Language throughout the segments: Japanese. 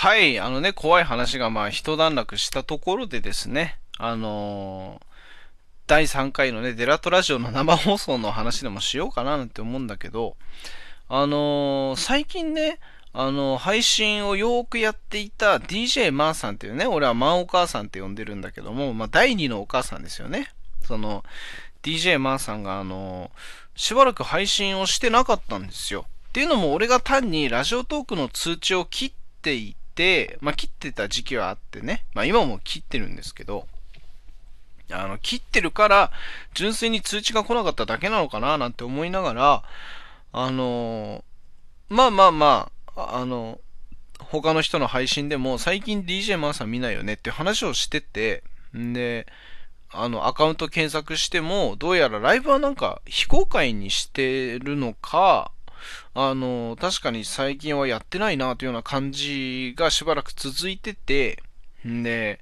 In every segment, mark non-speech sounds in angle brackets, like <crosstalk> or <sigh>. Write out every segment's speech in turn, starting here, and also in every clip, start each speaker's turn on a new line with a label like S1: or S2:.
S1: はい、あのね、怖い話がまあ一段落したところでですね、あのー第3回のね、デラトラジオの生放送の話でもしようかななんて思うんだけど、あのー最近ね、あの配信をよーくやっていた DJ マーさんっていうね、俺はマンお母さんって呼んでるんだけども、まあ、第2のお母さんですよね。その、DJ マーさんがあのしばらく配信をしてなかったんですよ。っていうのも俺が単にラジオトークの通知を切っていて、まあ、切ってた時期はあってね、まあ、今も切ってるんですけど、あの、切ってるから、純粋に通知が来なかっただけなのかななんて思いながら、あのまあまあまあ、あの、他の人の配信でも最近 DJ マーさん見ないよねって話をしてて、んで、あの、アカウント検索しても、どうやらライブはなんか非公開にしてるのか、あの、確かに最近はやってないなというような感じがしばらく続いてて、んで、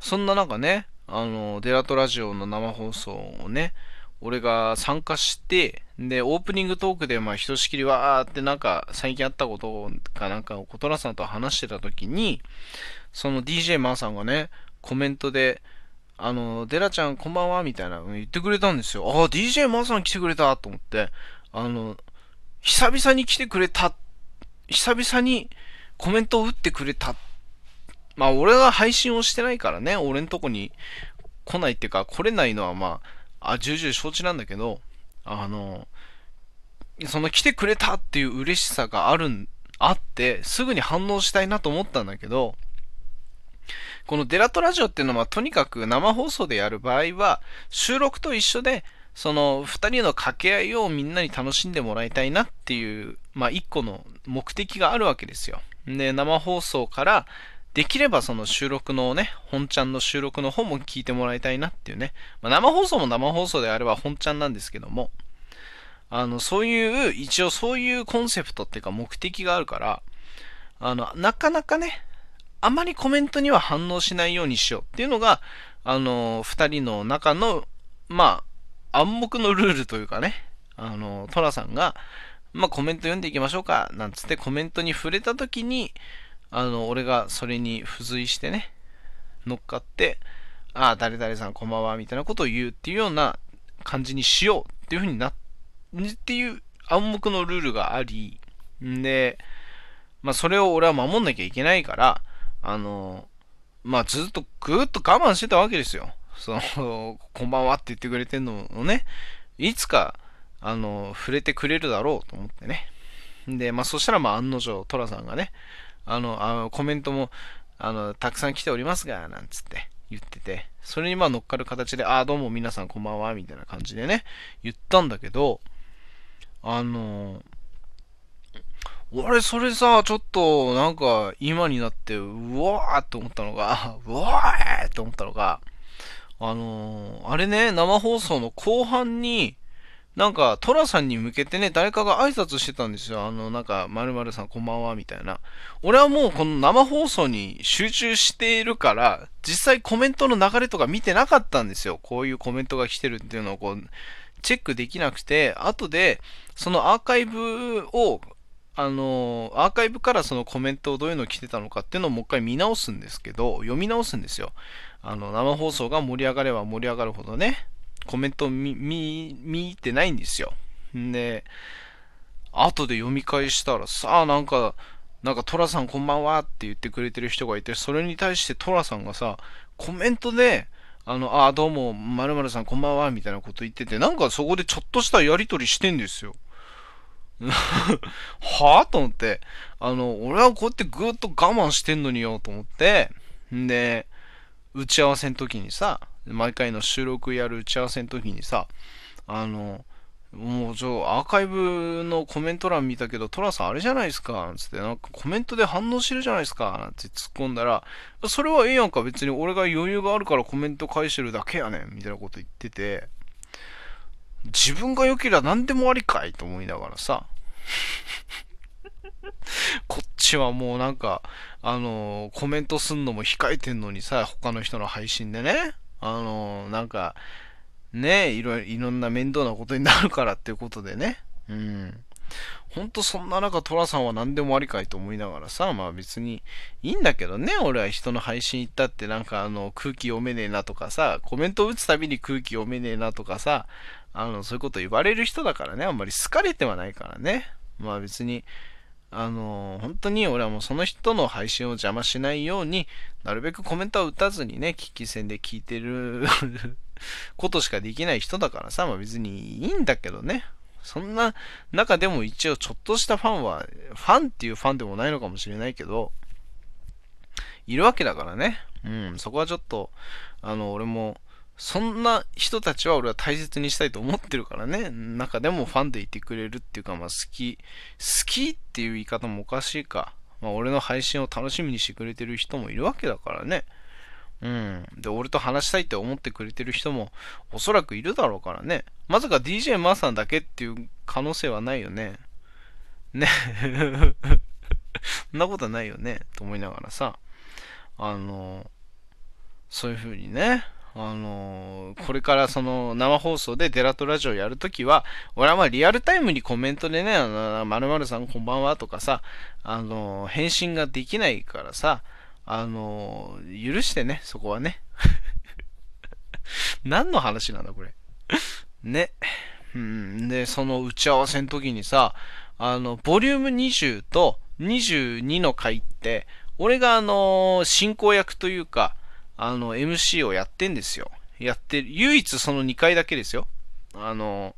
S1: そんな中ね、あの、デラトラジオの生放送をね、俺が参加して、で、オープニングトークで、まあ、ひとしきりわーってなんか、最近あったことかなんかを、コトラさんと話してた時に、その DJ マーさんがね、コメントで、あの、デラちゃんこんばんはみたいな言ってくれたんですよ。ああ、DJ マーさん来てくれたと思って、あの、久々に来てくれた。久々にコメントを打ってくれた。まあ、俺が配信をしてないからね、俺んとこに来ないっていうか、来れないのはまあ、あ、重々承知なんだけど、あの、その来てくれたっていう嬉しさがあるん、あって、すぐに反応したいなと思ったんだけど、このデラトラジオっていうのは、とにかく生放送でやる場合は、収録と一緒で、その二人の掛け合いをみんなに楽しんでもらいたいなっていう、まあ一個の目的があるわけですよ。で、生放送から、できればその収録のね、本ちゃんの収録の方も聞いてもらいたいなっていうね。まあ、生放送も生放送であれば本ちゃんなんですけども、あの、そういう、一応そういうコンセプトっていうか目的があるから、あの、なかなかね、あまりコメントには反応しないようにしようっていうのが、あの、二人の中の、まあ、暗黙のルールというかね、あの、トラさんが、まあ、コメント読んでいきましょうか、なんつってコメントに触れたときに、あの、俺がそれに付随してね、乗っかって、ああ、誰々さんこんばんは、みたいなことを言うっていうような感じにしようっていうふうになっ、っていう暗黙のルールがあり、んで、まあ、それを俺は守んなきゃいけないから、あの、まあ、ずっとぐーっと我慢してたわけですよ。その、こんばんはって言ってくれてんのをね、いつか、あの、触れてくれるだろうと思ってね。で、まあ、そしたら、まあ、案の定、トラさんがね、あの、あのコメントも、あの、たくさん来ておりますが、なんつって言ってて、それにまあ乗っかる形で、ああ、どうも皆さんこんばんは、みたいな感じでね、言ったんだけど、あの、俺、それさ、ちょっと、なんか、今になって、うわーって思ったのが、うわーって思ったのが、あのあれね、生放送の後半に、なんか、トラさんに向けてね、誰かが挨拶してたんですよ。あの、なんか、〇〇さんこんばんは、みたいな。俺はもうこの生放送に集中しているから、実際コメントの流れとか見てなかったんですよ。こういうコメントが来てるっていうのをこう、チェックできなくて、後で、そのアーカイブを、あの、アーカイブからそのコメントをどういうの来てたのかっていうのをもう一回見直すんですけど、読み直すんですよ。あの、生放送が盛り上がれば盛り上がるほどね、コメント見、見、見てないんですよ。で、後で読み返したらさあ、なんか、なんかトラさんこんばんはって言ってくれてる人がいて、それに対してトラさんがさ、コメントで、あの、あ、どうも、〇〇さんこんばんは、みたいなこと言ってて、なんかそこでちょっとしたやりとりしてんですよ。<laughs> はぁと思って、あの、俺はこうやってぐーっと我慢してんのによ、と思って、んで、打ち合わせの時にさ、毎回の収録やる打ち合わせの時にさ、あの、もうちょ、アーカイブのコメント欄見たけど、トラさんあれじゃないですか、なんつって、なんかコメントで反応してるじゃないですか、なんて突っ込んだら、それはええやんか、別に俺が余裕があるからコメント返してるだけやねん、みたいなこと言ってて、自分が良ければ何でもありかいと思いながらさ、<laughs> こっちはもうなんか、あのコメントすんのも控えてんのにさ、他の人の配信でね、あのなんか、ねえいろ、いろんな面倒なことになるからっていうことでね、うん。ほんとそんな中、トラさんは何でもありかいと思いながらさ、まあ別にいいんだけどね、俺は人の配信行ったってなんかあの空気読めねえなとかさ、コメント打つたびに空気読めねえなとかさ、あの、そういうこと言われる人だからね、あんまり好かれてはないからね。まあ別に、あの、本当に俺はもうその人の配信を邪魔しないように、なるべくコメントは打たずにね、聞き戦で聞いてる <laughs> ことしかできない人だからさ、まあ別にいいんだけどね。そんな中でも一応ちょっとしたファンは、ファンっていうファンでもないのかもしれないけど、いるわけだからね。うん、そこはちょっと、あの、俺も、そんな人たちは俺は大切にしたいと思ってるからね。中でもファンでいてくれるっていうか、まあ好き、好きっていう言い方もおかしいか。まあ俺の配信を楽しみにしてくれてる人もいるわけだからね。うん。で、俺と話したいって思ってくれてる人もおそらくいるだろうからね。まさか DJ マーさんだけっていう可能性はないよね。ね。<laughs> そんなことはないよね。と思いながらさ。あの、そういう風にね。あのこれからその生放送でデラトラジオやるときは、俺はまあリアルタイムにコメントでね、あの、〇〇さんこんばんはとかさ、あの返信ができないからさ、あの許してね、そこはね。<laughs> 何の話なんだ、これ。ね。うん。で、その打ち合わせの時にさ、あの、ボリューム20と22の回って、俺があの進行役というか、あの、MC をやってんですよ。やってる。唯一その2回だけですよ。あの、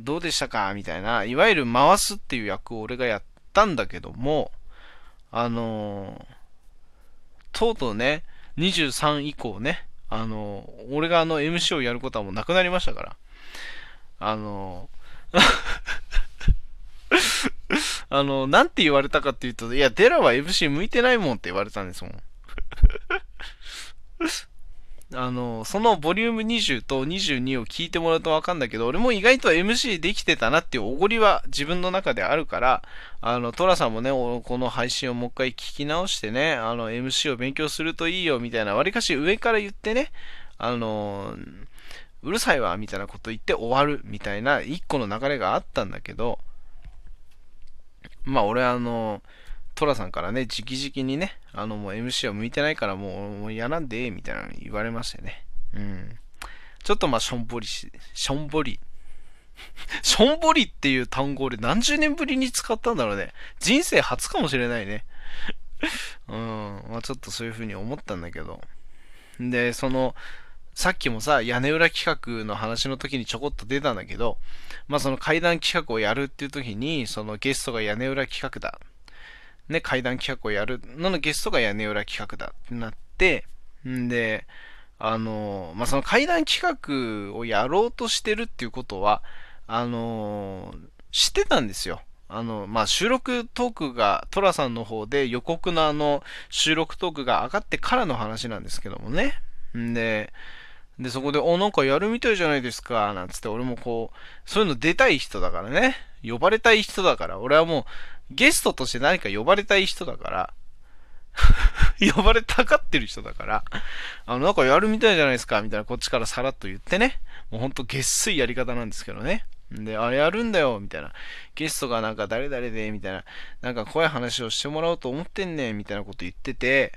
S1: どうでしたか？みたいな、いわゆる回すっていう役を俺がやったんだけども、あの、とうとうね、23以降ね、あの、俺があの MC をやることはもうなくなりましたから。あの、<laughs> あの、なんて言われたかっていうと、いや、デラは MC 向いてないもんって言われたんですもん。あの、そのボリューム20と22を聞いてもらうとわかるんだけど、俺も意外と MC できてたなっていうおごりは自分の中であるから、あの、トラさんもね、この配信をもう一回聞き直してね、あの、MC を勉強するといいよみたいな、わりかし上から言ってね、あの、うるさいわみたいなこと言って終わるみたいな一個の流れがあったんだけど、まあ俺あの、トラさんからね、直々にね、あの、もう MC は向いてないからもう、もう嫌なんで、みたいなの言われましてね。うん。ちょっとまあ、しょんぼりし、しょんぼり。<laughs> しょんぼりっていう単語俺何十年ぶりに使ったんだろうね。人生初かもしれないね。<laughs> うん。まあちょっとそういう風に思ったんだけど。で、その、さっきもさ、屋根裏企画の話の時にちょこっと出たんだけど、まあその階段企画をやるっていう時に、そのゲストが屋根裏企画だね、階段企画をやるののゲストが屋根裏企画だってなって、んで、あの、まあ、その階段企画をやろうとしてるっていうことは、あの、知ってたんですよ。あの、まあ、収録トークが、トラさんの方で予告のあの、収録トークが上がってからの話なんですけどもね。んで、で、そこで、お、なんかやるみたいじゃないですか、なんつって、俺もこう、そういうの出たい人だからね。呼ばれたい人だから、俺はもう、ゲストとして何か呼ばれたい人だから <laughs> 呼ばれたがってる人だから、あの、なんかやるみたいじゃないですか、みたいなこっちからさらっと言ってね。もうほんとげっすいやり方なんですけどね。で、あれやるんだよ、みたいな。ゲストがなんか誰々で、みたいな。なんか怖い話をしてもらおうと思ってんねん、みたいなこと言ってて。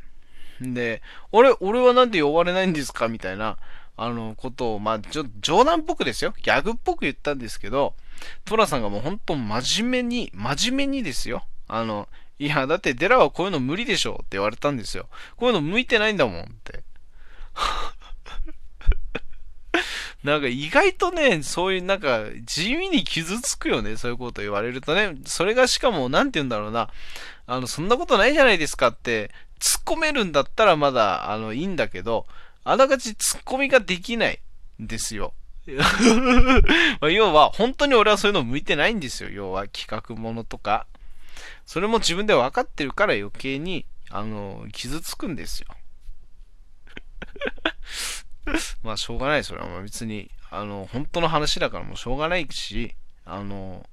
S1: んで、俺、俺はなんで呼ばれないんですか？みたいな、あの、ことを、まあ、ちょ、冗談っぽくですよ。ギャグっぽく言ったんですけど、トラさんがもうほんと真面目に、真面目にですよ。あの、いや、だってデラはこういうの無理でしょって言われたんですよ。こういうの向いてないんだもんって。<laughs> なんか意外とね、そういうなんか地味に傷つくよね、そういうこと言われるとね。それがしかも、なんて言うんだろうな。あの、そんなことないじゃないですかって突っ込めるんだったらまだ、あの、いいんだけど、あながち突っ込みができないんですよ。<laughs> 要は、本当に俺はそういうの向いてないんですよ。要は、企画ものとか。それも自分で分かってるから余計に、あの、傷つくんですよ。<laughs> まあ、しょうがない。それは別に、あの、本当の話だからもうしょうがないし、あの、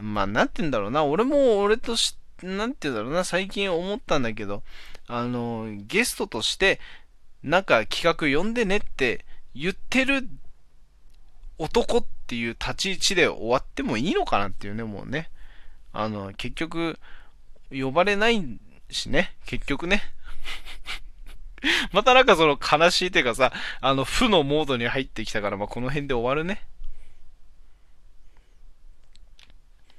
S1: まあ、なんて言うんだろうな。俺も俺とし、なんて言うんだろうな。最近思ったんだけど、あの、ゲストとして、なんか企画読んでねって言ってる男っていう立ち位置で終わってもいいのかなっていうね、もうね。あの、結局、呼ばれないしね、結局ね。<laughs> またなんかその悲しいというかさ、あの、負のモードに入ってきたから、まあ、この辺で終わるね。